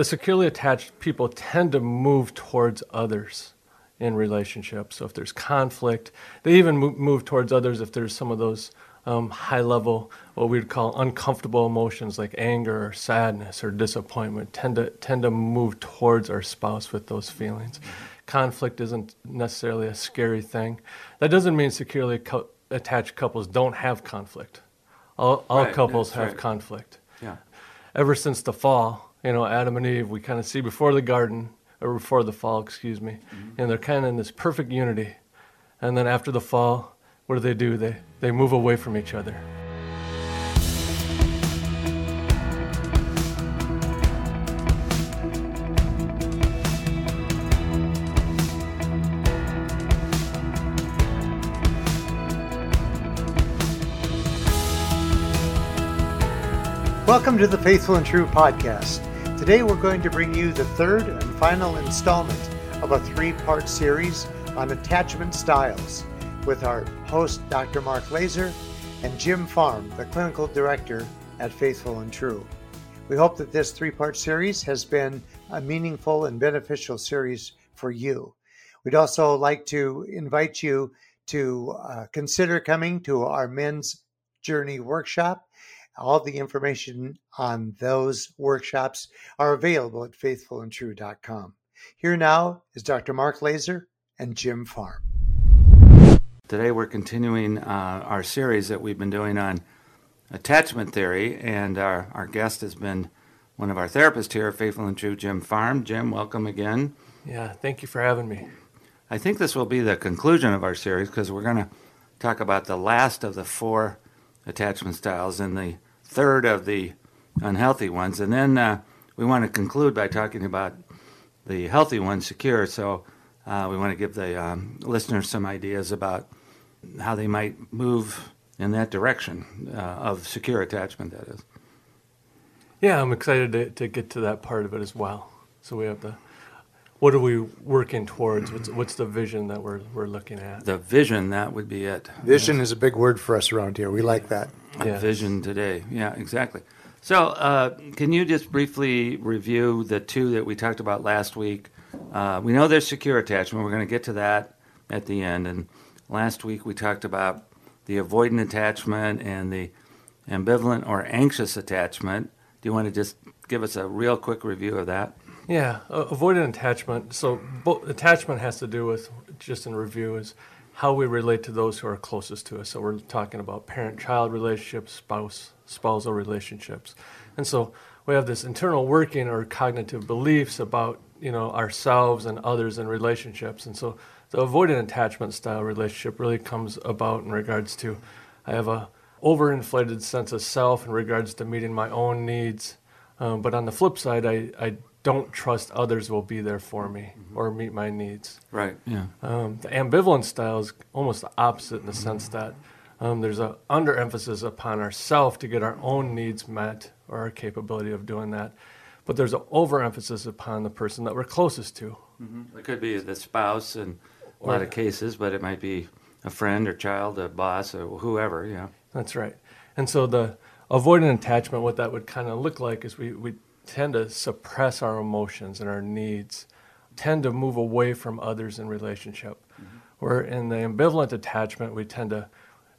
the securely attached people tend to move towards others in relationships. So if there's conflict, they even move towards others if there's some of those um, high level, what we would call uncomfortable emotions like anger or sadness or disappointment, tend to, tend to move towards our spouse with those feelings. Conflict isn't necessarily a scary thing. That doesn't mean securely co- attached couples don't have conflict. All, all right, couples have right. conflict. Yeah. Ever since the fall, you know, Adam and Eve, we kind of see before the garden, or before the fall, excuse me, Mm-hmm. and they're kind of in this perfect unity. And then after the fall, what do they do? They, they move away from each other. Welcome to the Faithful and True podcast. Today we're going to bring you the third and final installment of a three part series on attachment styles with our host, Dr. Mark Laaser, and Jim Farm, the clinical director at Faithful and True. We hope that this three part series has been a meaningful and beneficial series for you. We'd also like to invite you to uh, consider coming to our men's journey workshop. All the information on those workshops are available at faithfulandtrue.com. Here now is Dr. Mark Laaser and Jim Farm. Today we're continuing uh, our series that we've been doing on attachment theory, and our, our guest has been one of our therapists here, Faithful and True, Jim Farm. Jim, welcome again. Yeah, thank you for having me. I think this will be the conclusion of our series because we're going to talk about the last of the four attachment styles and the third of the unhealthy ones. And then uh, we want to conclude by talking about the healthy ones, secure. So uh, we want to give the um, listeners some ideas about how they might move in that direction uh, of secure attachment, that is. Yeah, I'm excited to, to get to that part of it as well. So we have the, what are we working towards? What's, what's the vision that we're, we're looking at? The vision, that would be it. Vision is a big word for us around here. We like that. Yeah. Vision today. Yeah, exactly. So, uh, can you just briefly review the two that we talked about last week? Uh, we know there's secure attachment. We're going to get to that at the end. And last week we talked about the avoidant attachment and the ambivalent or anxious attachment. Do you want to just give us a real quick review of that? Yeah, uh, avoidant attachment. So bo- attachment has to do with, just in review, is how we relate to those who are closest to us. So we're talking about parent-child relationships, spouse, spousal relationships. And so we have this internal working or cognitive beliefs about, you know, ourselves and others and relationships. And so the avoidant attachment style relationship really comes about in regards to I have a overinflated sense of self in regards to meeting my own needs. Um, but on the flip side, I, I don't trust others will be there for me or meet my needs. Right. Yeah. Um, the ambivalent style is almost the opposite in the sense that um, there's an underemphasis upon ourself to get our own needs met or our capability of doing that. But there's an overemphasis upon the person that we're closest to. It could be the spouse in a lot of cases, but it might be a friend or child, a boss, or whoever. Yeah. That's right. And so the avoidant attachment, what that would kind of look like is we, we tend to suppress our emotions and our needs, tend to move away from others in relationship. Mm-hmm. Where in the ambivalent attachment, we tend to,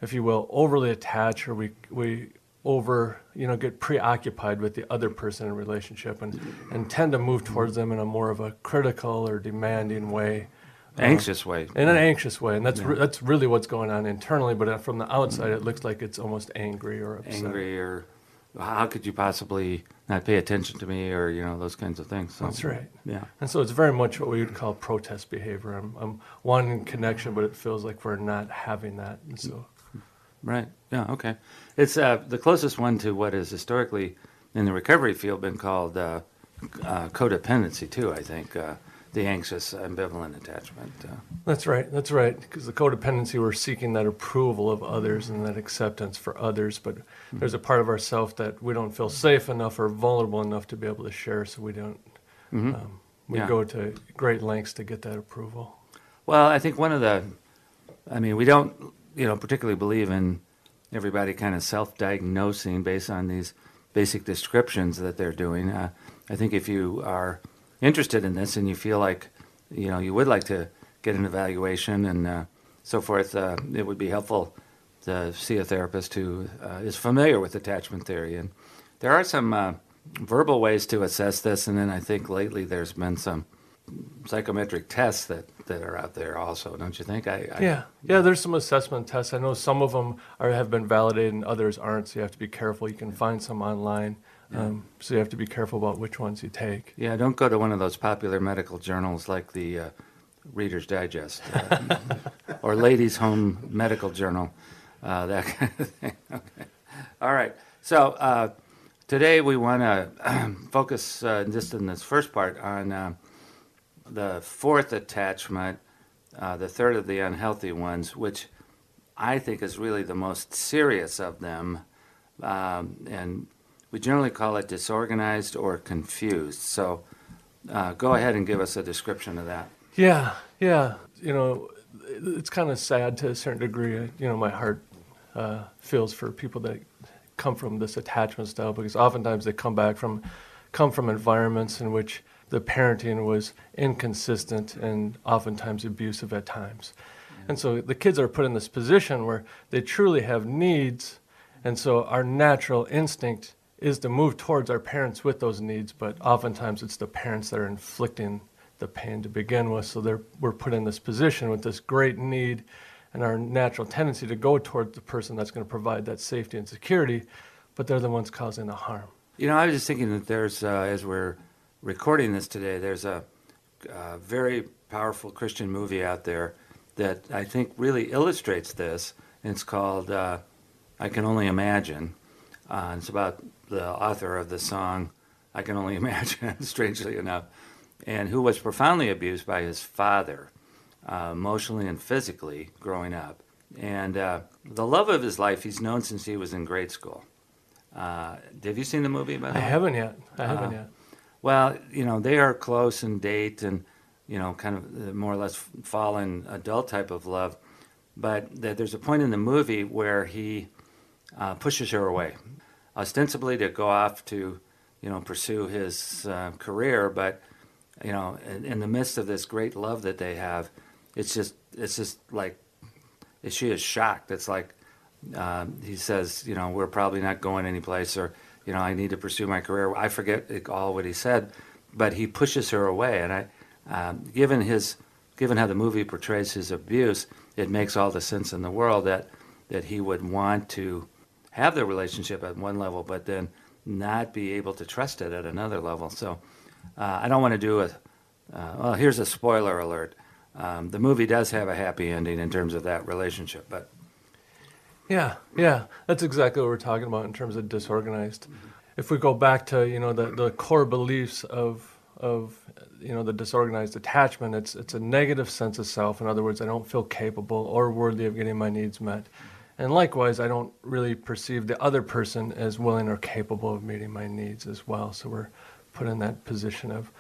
if you will, overly attach or we, we over, you know, get preoccupied with the other person in relationship and, and tend to move towards them in a more of a critical or demanding way. Uh, anxious way. In an anxious way, and that's re- that's really what's going on internally. But uh, from the outside, mm-hmm. it looks like it's almost angry or upset. angry or how could you possibly not pay attention to me or you know those kinds of things so, That's right. yeah And so it's very much what we would call protest behavior. I'm, I'm wanting connection, but it feels like we're not having that. And so, right yeah okay it's uh, the closest one to what has historically in the recovery field been called uh, uh, codependency too i think uh, the anxious ambivalent attachment uh, that's right. That's right. Because the codependency, we're seeking that approval of others and that acceptance for others. But there's a part of ourself that we don't feel safe enough or vulnerable enough to be able to share. So we don't. Um, we Yeah. go to great lengths to get that approval. Well, I think one of the, I mean, we don't, you know, particularly believe in everybody kind of self-diagnosing based on these basic descriptions that they're doing. Uh, I think if you are interested in this and you feel like you know you would like to get an evaluation and uh, so forth, uh, it would be helpful to see a therapist who uh, is familiar with attachment theory. And there are some uh, verbal ways to assess this, and then I think lately there's been some psychometric tests that, that are out there also, don't you think? I, I Yeah, yeah. There's some assessment tests. I know some of them are have been validated, and others aren't. So you have to be careful. You can find some online, um, so you have to be careful about which ones you take. Yeah, don't go to one of those popular medical journals like the uh, Reader's Digest uh, or Ladies' Home Medical Journal, uh, that kind of thing. Okay. All right. So uh, today we want to focus uh, just in this first part on uh, the fourth attachment, uh, the third of the unhealthy ones, which I think is really the most serious of them. Um, and we generally call it disorganized or confused. So uh, go ahead and give us a description of that. Yeah, yeah. You know, it's kind of sad to a certain degree. You know, my heart uh, feels for people that come from this attachment style because oftentimes they come back from come from environments in which the parenting was inconsistent and oftentimes abusive at times. And so the kids are put in this position where they truly have needs, and so our natural instinct is to move towards our parents with those needs, but oftentimes it's the parents that are inflicting the pain to begin with. So we're put in this position with this great need and our natural tendency to go towards the person that's going to provide that safety and security, but they're the ones causing the harm. You know, I was just thinking that there's, uh, as we're recording this today, there's a, a very powerful Christian movie out there that I think really illustrates this. It's called uh, I Can Only Imagine. Uh, it's about the author of the song I Can Only Imagine, strangely enough, and who was profoundly abused by his father, uh, emotionally and physically, growing up. And uh, the love of his life he's known since he was in grade school. Uh, have you seen the movie? By the I way? haven't yet. I haven't Uh, yet. Well, you know, they are close and date and, you know, kind of uh, more or less fall in adult type of love. But that there's a point in the movie where he uh, pushes her away, ostensibly to go off to, you know, pursue his uh, career. But, you know, in, in the midst of this great love that they have, it's just, it's just like, she is shocked. It's like, um, he says, you know, we're probably not going anyplace, or you know, I need to pursue my career. I forget all what he said, but he pushes her away. And I, um, given his, given how the movie portrays his abuse, it makes all the sense in the world that that he would want to have the relationship at one level, but then not be able to trust it at another level. So, uh, I don't want to do a. Uh, well, here's a spoiler alert. Um, the movie does have a happy ending in terms of that relationship, but Yeah, yeah, that's exactly what we're talking about in terms of disorganized. If we go back to you know the, the core beliefs of of you know the disorganized attachment, it's it's a negative sense of self. In other words, I don't feel capable or worthy of getting my needs met, and likewise, I don't really perceive the other person as willing or capable of meeting my needs as well. So we're put in that position of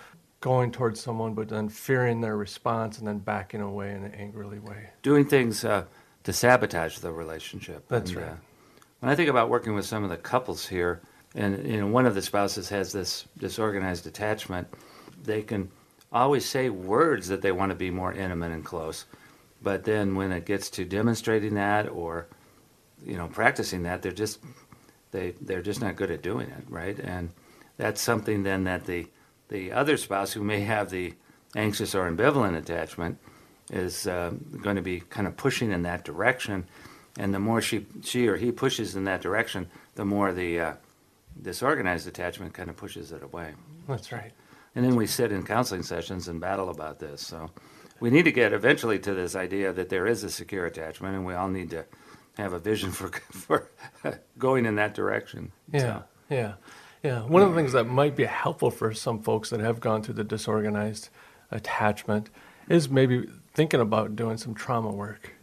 going towards someone, but then fearing their response and then backing away in an angrily way. doing things uh, to sabotage the relationship. That's And, right. Uh, when I think about working with some of the couples here, and you know, one of the spouses has this disorganized attachment, they can always say words that they want to be more intimate and close, but then when it gets to demonstrating that or you know practicing that, they're just they they're just not good at doing it, right? And that's something then that the the other spouse who may have the anxious or ambivalent attachment is uh, going to be kind of pushing in that direction, and the more she she or he pushes in that direction, the more the uh, disorganized attachment kind of pushes it away. That's right. And then we sit in counseling sessions and battle about this. So we need to get eventually to this idea that there is a secure attachment, and we all need to have a vision for for going in that direction. Yeah, So, yeah, yeah. One of the things that might be helpful for some folks that have gone through the disorganized attachment is maybe thinking about doing some trauma work.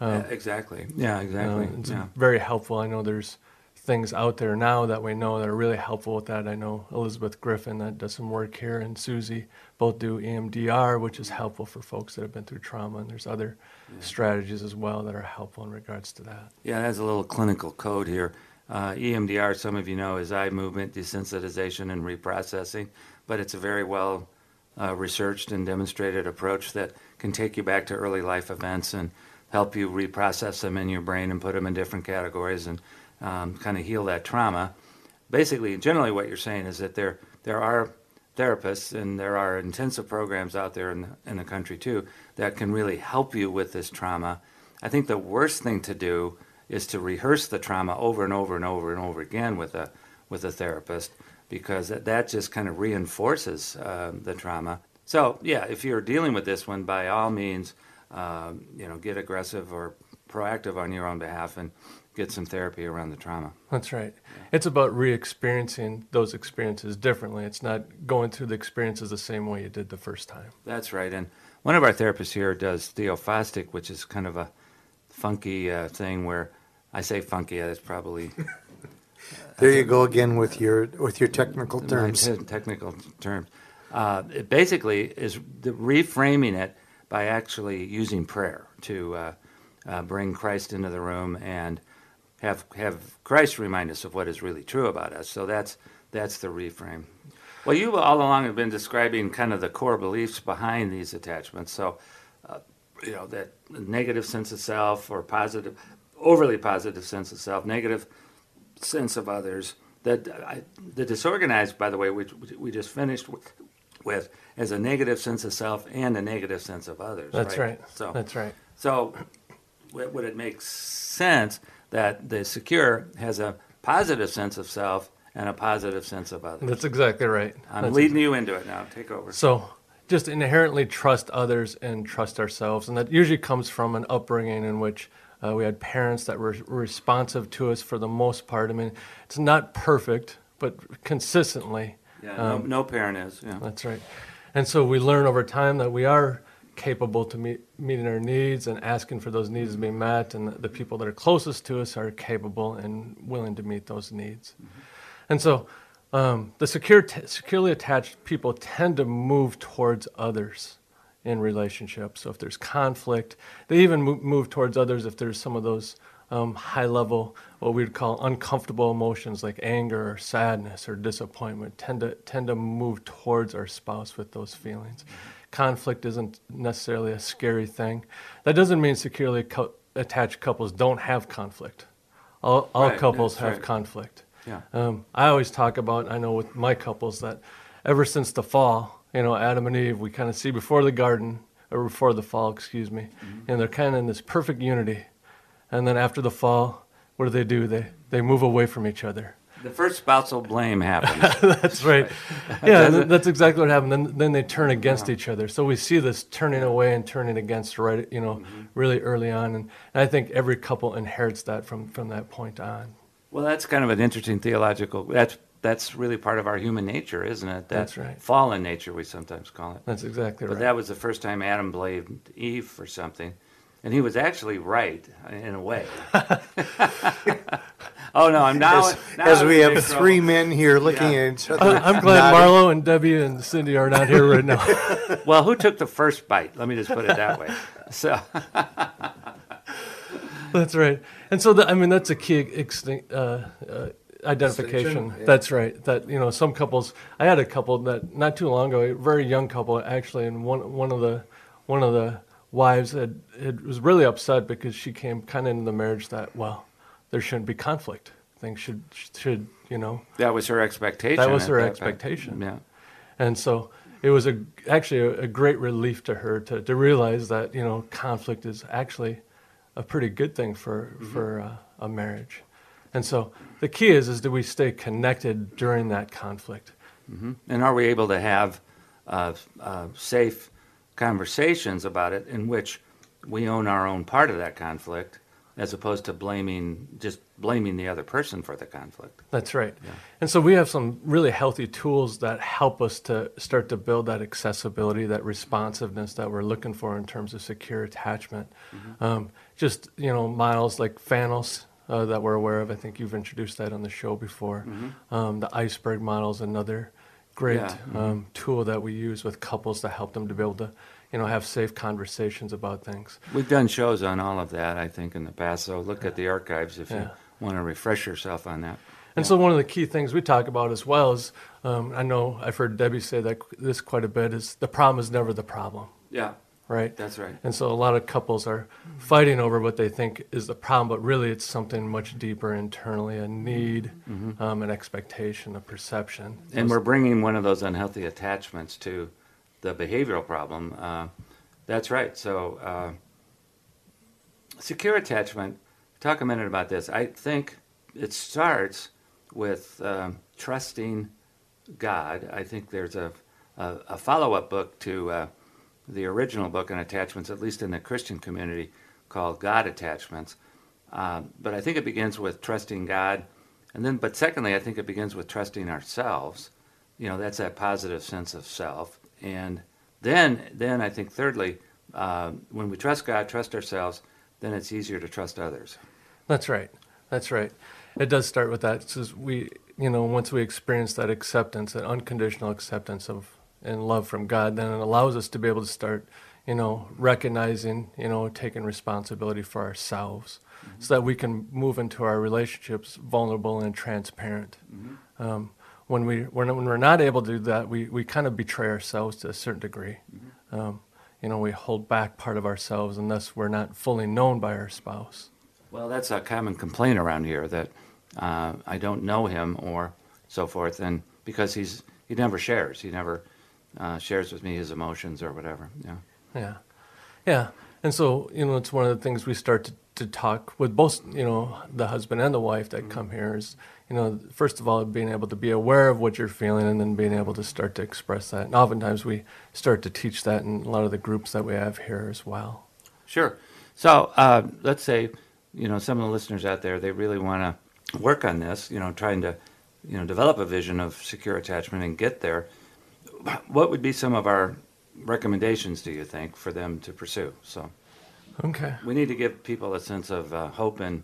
yeah, um, exactly. Yeah, exactly. it's yeah. very helpful. I know there's things out there now that we know that are really helpful with that. I know Elizabeth Griffin that does some work here, and Susie both do EMDR, which is helpful for folks that have been through trauma. And there's other strategies as well that are helpful in regards to that. Yeah, it has a little clinical code here. Uh, EMDR, some of you know, is eye movement desensitization and reprocessing, but it's a very well uh, researched and demonstrated approach that can take you back to early life events and help you reprocess them in your brain and put them in different categories and um, kind of heal that trauma. Basically, generally, what you're saying is that there there are therapists and there are intensive programs out there in the, in the country too that can really help you with this trauma. I think the worst thing to do is to rehearse the trauma over and over and over and over again with a with a therapist because that, that just kind of reinforces uh, the trauma. So yeah, if you're dealing with this one, by all means, um, you know, get aggressive or proactive on your own behalf and get some therapy around the trauma. That's right. It's about re-experiencing those experiences differently. It's not going through the experiences the same way you did the first time. That's right. And one of our therapists here does theophostic, which is kind of a funky uh, thing where I say funky. That's probably There you go again with your with your technical my terms. technical terms. Uh, it basically is the reframing it by actually using prayer to uh, uh, bring Christ into the room and have have Christ remind us of what is really true about us. So that's that's the reframe. Well, you all along have been describing kind of the core beliefs behind these attachments. So, uh, you know, that negative sense of self or positive, overly positive sense of self, negative sense of others. That I, the disorganized, by the way, which we just finished with, with, as a negative sense of self and a negative sense of others. That's right. So That's right. so, would it make sense that the secure has a positive sense of self and a positive sense of others? That's exactly right. I'm That's leading you into it now. Take over. So just inherently trust others and trust ourselves. And that usually comes from an upbringing in which uh, we had parents that were responsive to us for the most part. I mean, it's not perfect, but consistently. Yeah, no, um, no parent is. Yeah. That's right. And so we learn over time that we are capable to meet meeting our needs and asking for those needs to be met, and the, people that are closest to us are capable and willing to meet those needs. And so um, the secure, t- securely attached people tend to move towards others in relationships. So if there's conflict, they even move, move towards others if there's some of those um, high level, what we would call uncomfortable emotions like anger or sadness or disappointment, tend to, tend to move towards our spouse with those feelings. Conflict isn't necessarily a scary thing. That doesn't mean securely co- attached couples don't have conflict. All, all Right, couples have right. conflict. Yeah. Um, I always talk about, I know with my couples, that ever since the fall, you know, Adam and Eve, we kind of see before the garden, or before the fall, excuse me, and they're kind of in this perfect unity. And then after the fall, what do they do? They, they move away from each other. The first spousal blame happens. That's right. Yeah, that's exactly what happened. Then, then they turn against each other. So we see this turning away and turning against right, you know, mm-hmm. really early on. And, and I think every couple inherits that from, from that point on. well, that's kind of an interesting theological. That's that's really part of our human nature, isn't it? That That's right. Fallen nature, we sometimes call it. That's exactly But right. But that was the first time Adam blamed Eve for something. And he was actually right in a way. oh, no, I'm now. As, now as I'm we have three trouble. men here looking Yeah. at each other. I- I'm glad. Marlo and Debbie and Cindy are not here right now. Well, who took the first bite? Let me just put it that way. So, That's right. And so, the, I mean, that's a key extinct, uh, uh, identification. Distinction, yeah. That's right. That you know, some couples. I had a couple that not too long ago, a very young couple actually, and one one of the one of the wives had, had was really upset because she came kind of into the marriage that well, there shouldn't be conflict. Things should should you know that was her expectation. That was her time. expectation. Yeah. And so it was a, actually a, a great relief to her to, to realize that, you know, conflict is actually a pretty good thing for, for uh, a marriage. And so the key is, is do we stay connected during that conflict? And are we able to have uh, uh, safe conversations about it in which we own our own part of that conflict as opposed to blaming just blaming the other person for the conflict? That's right. And so we have some really healthy tools that help us to start to build that accessibility, that responsiveness that we're looking for in terms of secure attachment. Um, just, you know, models like Fanos uh, that we're aware of. I think you've introduced that on the show before. Um, the iceberg model is another great Yeah, um, tool that we use with couples to help them to be able to, you know, have safe conversations about things. We've done shows on all of that, I think, in the past. So look at the archives if you want to refresh yourself on that. And so one of the key things we talk about as well is, um, I know I've heard Debbie say that this quite a bit is the problem is never the problem, Yeah, right? that's right. And so a lot of couples are fighting over what they think is the problem, but really it's something much deeper internally, a need, um, an expectation, a perception. And we're bringing one of those unhealthy attachments to the behavioral problem. Uh, that's right. So, uh, secure attachment, talk a minute about this. I think it starts with um, trusting God. I think there's a, a, a follow up book to uh, the original book on attachments, at least in the Christian community, called God Attachments. Um, but I think it begins with trusting God. And then, but secondly, I think it begins with trusting ourselves. You know, that's that positive sense of self. And then, then I think thirdly, uh, when we trust God, trust ourselves, then it's easier to trust others. That's right. That's right. It does start with that. Says we, you know, once we experience that acceptance, that unconditional acceptance of and love from God, then it allows us to be able to start, you know, recognizing, you know, taking responsibility for ourselves, so that we can move into our relationships vulnerable and transparent. Um, when we when, when we're not able to do that, we, we kind of betray ourselves to a certain degree. Um, you know, we hold back part of ourselves, and thus we're not fully known by our spouse. Well, that's a common complaint around here that uh, I don't know him or so forth, and because he's he never shares, he never uh, shares with me his emotions or whatever. Yeah. Yeah, yeah, and so you know, it's one of the things we start to, to talk with both you know the husband and the wife that come here is you know first of all being able to be aware of what you're feeling and then being able to start to express that. And oftentimes we start to teach that in a lot of the groups that we have here as well. Sure. So uh, let's say, you know, some of the listeners out there, they really want to work on this, you know, trying to, you know, develop a vision of secure attachment and get there. What would be some of our recommendations, do you think, for them to pursue? So Okay. we need to give people a sense of uh, hope and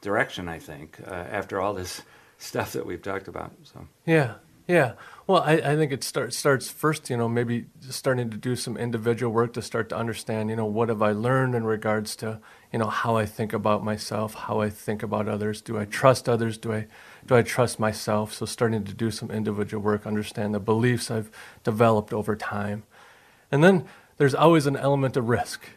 direction, I think, uh, after all this stuff that we've talked about. So, Yeah, yeah. Well, I, I think it start, starts first, you know, maybe starting to do some individual work to start to understand, you know, what have I learned in regards to, you know, how I think about myself, how I think about others. Do I trust others? Do I, do I trust myself? So starting to do some individual work, understand the beliefs I've developed over time. And then there's always an element of risk.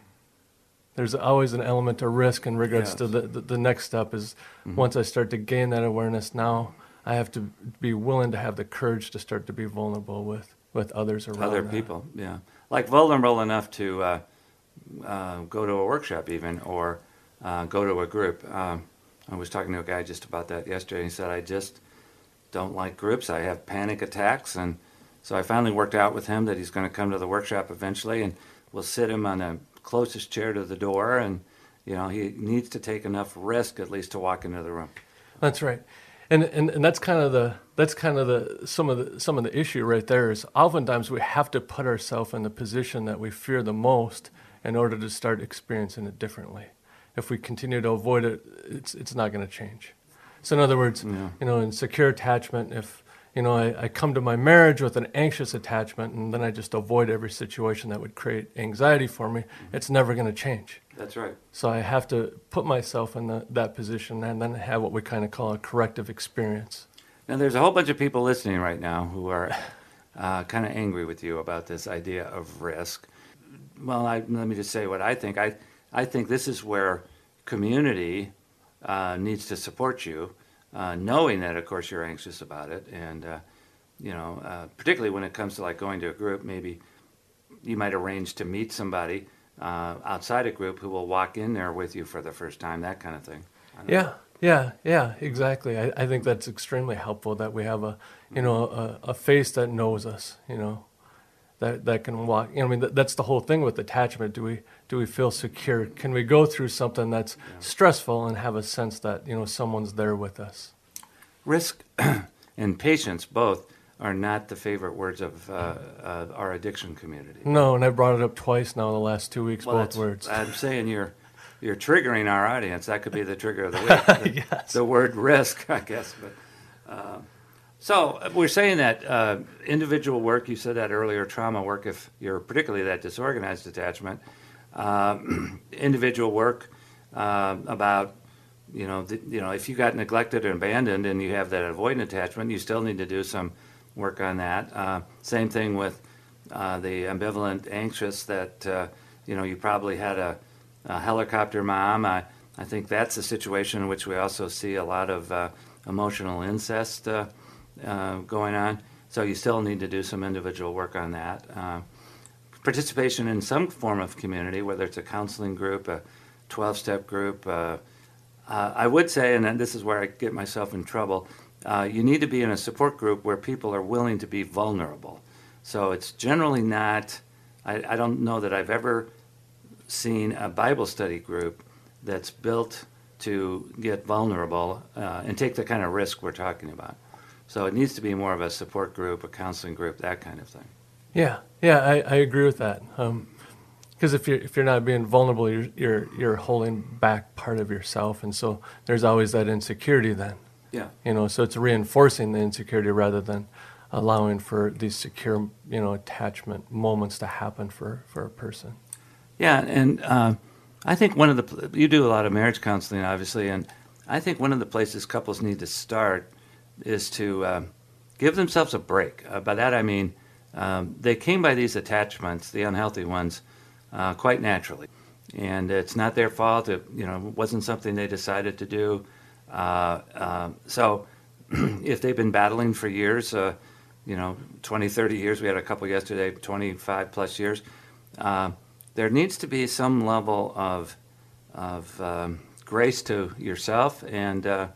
There's always an element of risk in regards to the, the, the next step is once I start to gain that awareness now, I have to be willing to have the courage to start to be vulnerable with, with others around other that. people, yeah. Like vulnerable enough to uh, uh, go to a workshop, even, or uh, go to a group. Um, I was talking to a guy just about that yesterday. and He said, I just don't like groups. I have panic attacks. And so I finally worked out with him that he's going to come to the workshop eventually, and we'll sit him on the closest chair to the door. And, you know, he needs to take enough risk at least to walk into the room. That's right. And, and and that's kind of the that's kind of the some of the some of the issue right there is oftentimes we have to put ourselves in the position that we fear the most in order to start experiencing it differently. If we continue to avoid it, it's it's not going to change. So in other words, Yeah. you know, in secure attachment, if you know I, I come to my marriage with an anxious attachment and then I just avoid every situation that would create anxiety for me, it's never going to change. That's right. So I have to put myself in the, that position and then have what we kind of call a corrective experience. Now, there's a whole bunch of people listening right now who are uh, kind of angry with you about this idea of risk. Well, I, let me just say what I think. I, I think this is where community uh, needs to support you, uh, knowing that, of course, you're anxious about it. And, uh, you know, uh, particularly when it comes to like going to a group, maybe you might arrange to meet somebody uh, outside a group who will walk in there with you for the first time, that kind of thing. Don't know. Yeah, yeah, yeah, exactly. I, I think that's extremely helpful that we have a, you know, a, a face that knows us, you know, that, that can walk. You know, I mean, that, that's the whole thing with attachment. Do we do we feel secure? Can we go through something that's stressful and have a sense that you know someone's there with us? Risk and patience both are not the favorite words of uh, uh, our addiction community. No, and I brought it up twice now in the last two weeks. Well, both words. I'm saying you're you're triggering our audience. That could be the trigger of the week. The, Yes. the word risk, I guess. But uh, so we're saying that uh, individual work. You said that earlier. Trauma work, if you're particularly that disorganized attachment. Uh, individual work uh, about you know, the, you know, if you got neglected or abandoned and you have that avoidant attachment, you still need to do some work on that. Uh, same thing with uh, the ambivalent anxious that, uh, you know, you probably had a, a helicopter mom. I, I think that's a situation in which we also see a lot of uh, emotional incest going on. So you still need to do some individual work on that. Participation in some form of community, whether it's a counseling group, a 12 step group. Uh, uh, I would say, and this is where I get myself in trouble, uh, you need to be in a support group where people are willing to be vulnerable. So it's generally not, I, I don't know that I've ever seen a Bible study group that's built to get vulnerable uh, and take the kind of risk we're talking about. So it needs to be more of a support group, a counseling group, that kind of thing. Yeah, yeah, I, I agree with that. Because um, if you're if you're not being vulnerable, you're, you're you're holding back part of yourself, and so there's always that insecurity then. Yeah. You know, so it's reinforcing the insecurity rather than allowing for these secure, you know, attachment moments to happen for for a person. Yeah, and uh, I think one of the you do a lot of marriage counseling, obviously, and I think one of the places couples need to start is to uh, give themselves a break. Uh, by that I mean um, they came by these attachments, the unhealthy ones, uh, quite naturally, and it's not their fault. It you know wasn't something they decided to do. Uh, um, so if they've been battling for years, uh, you know, 20, 30 years, we had a couple yesterday, 25 plus years, uh, there needs to be some level of, of um, grace to yourself and uh,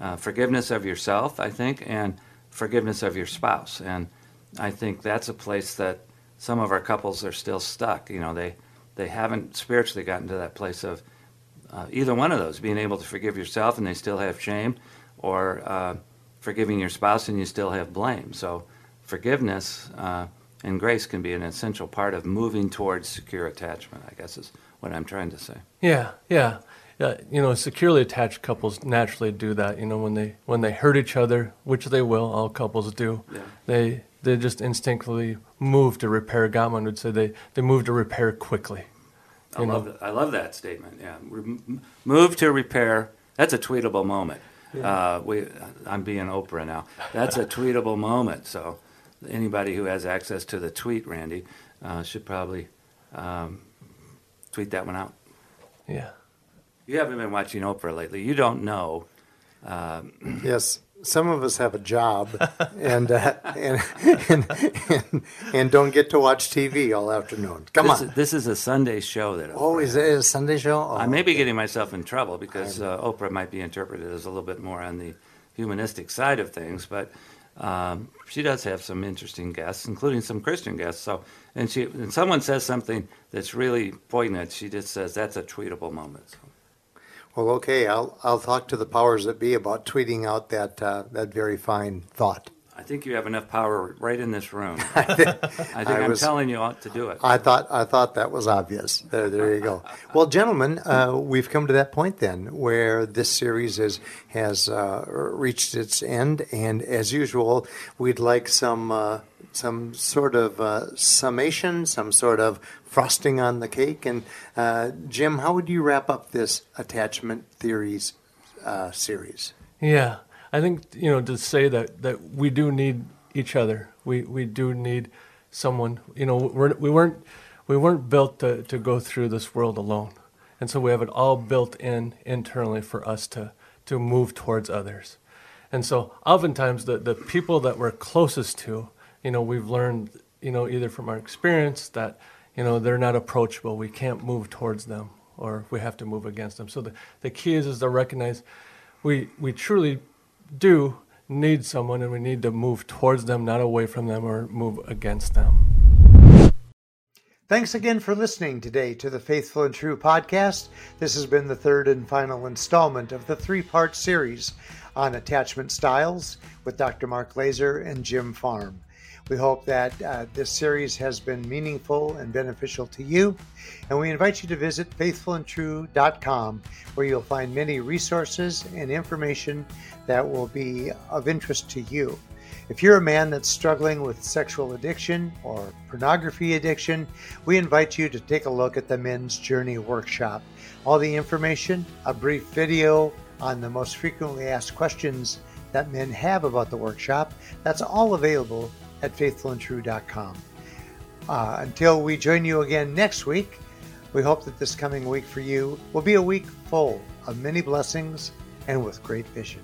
uh, forgiveness of yourself, I think, and forgiveness of your spouse. And I think that's a place that some of our couples are still stuck. You know, they, they haven't spiritually gotten to that place of uh, either one of those, being able to forgive yourself and they still have shame, or uh, forgiving your spouse and you still have blame. So forgiveness uh, and grace can be an essential part of moving towards secure attachment, I guess is what I'm trying to say. Yeah, yeah. You know, securely attached couples naturally do that. You know, when they when they hurt each other, which they will, all couples do. Yeah. They they just instinctively move to repair. Gottman would say they they move to repair quickly. I love, that, I love that statement. Yeah, move to repair. That's a tweetable moment. Yeah. Uh, we, I'm being Oprah now. That's a tweetable moment. So anybody who has access to the tweet, Randy, uh, should probably um, tweet that one out. Yeah. You haven't been watching Oprah lately. You don't know. Um, yes some of us have a job and, uh, and, and, and, and don't get to watch TV all afternoon. Come this on. Is, this is a Sunday show that. Oh, is it a Sunday show? Oh, I may be getting myself in trouble because uh, Oprah might be interpreted as a little bit more on the humanistic side of things, but um, she does have some interesting guests, including some Christian guests. So, and she, and someone says something that's really poignant, she just says that's a tweetable moment. So. Well, okay, I'll, I'll talk to the powers that be about tweeting out that, uh, that very fine thought. I think you have enough power right in this room. I think I am telling you ought to do it. I thought I thought that was obvious. There, there you go. well, gentlemen, uh, we've come to that point then where this series is, has uh, reached its end, and as usual, we'd like some uh, some sort of uh, summation, some sort of frosting on the cake. And uh, Jim, how would you wrap up this attachment theories uh, series? Yeah, I think you know to say that that we do need each other. We we do need someone. You know, we're, we weren't we weren't built to to go through this world alone, and so we have it all built in internally for us to to move towards others. And so, oftentimes, the the people that we're closest to, you know, we've learned, you know, either from our experience that you know, they're not approachable. We can't move towards them or we have to move against them. So the, the key is, is to recognize we, we truly do need someone and we need to move towards them, not away from them or move against them. Thanks again for listening today to the Faithful and True podcast. This has been the third and final installment of the three part series on attachment styles with Dr. Mark Laaser and Jim Farm. We hope that uh, this series has been meaningful and beneficial to you. And we invite you to visit faithfulandtrue.com, where you'll find many resources and information that will be of interest to you. If you're a man that's struggling with sexual addiction or pornography addiction, we invite you to take a look at the Men's Journey Workshop. All the information, a brief video, on the most frequently asked questions that men have about the workshop. That's all available at faithfulandtrue.com. Uh, until we join you again next week, we hope that this coming week for you will be a week full of many blessings and with great vision.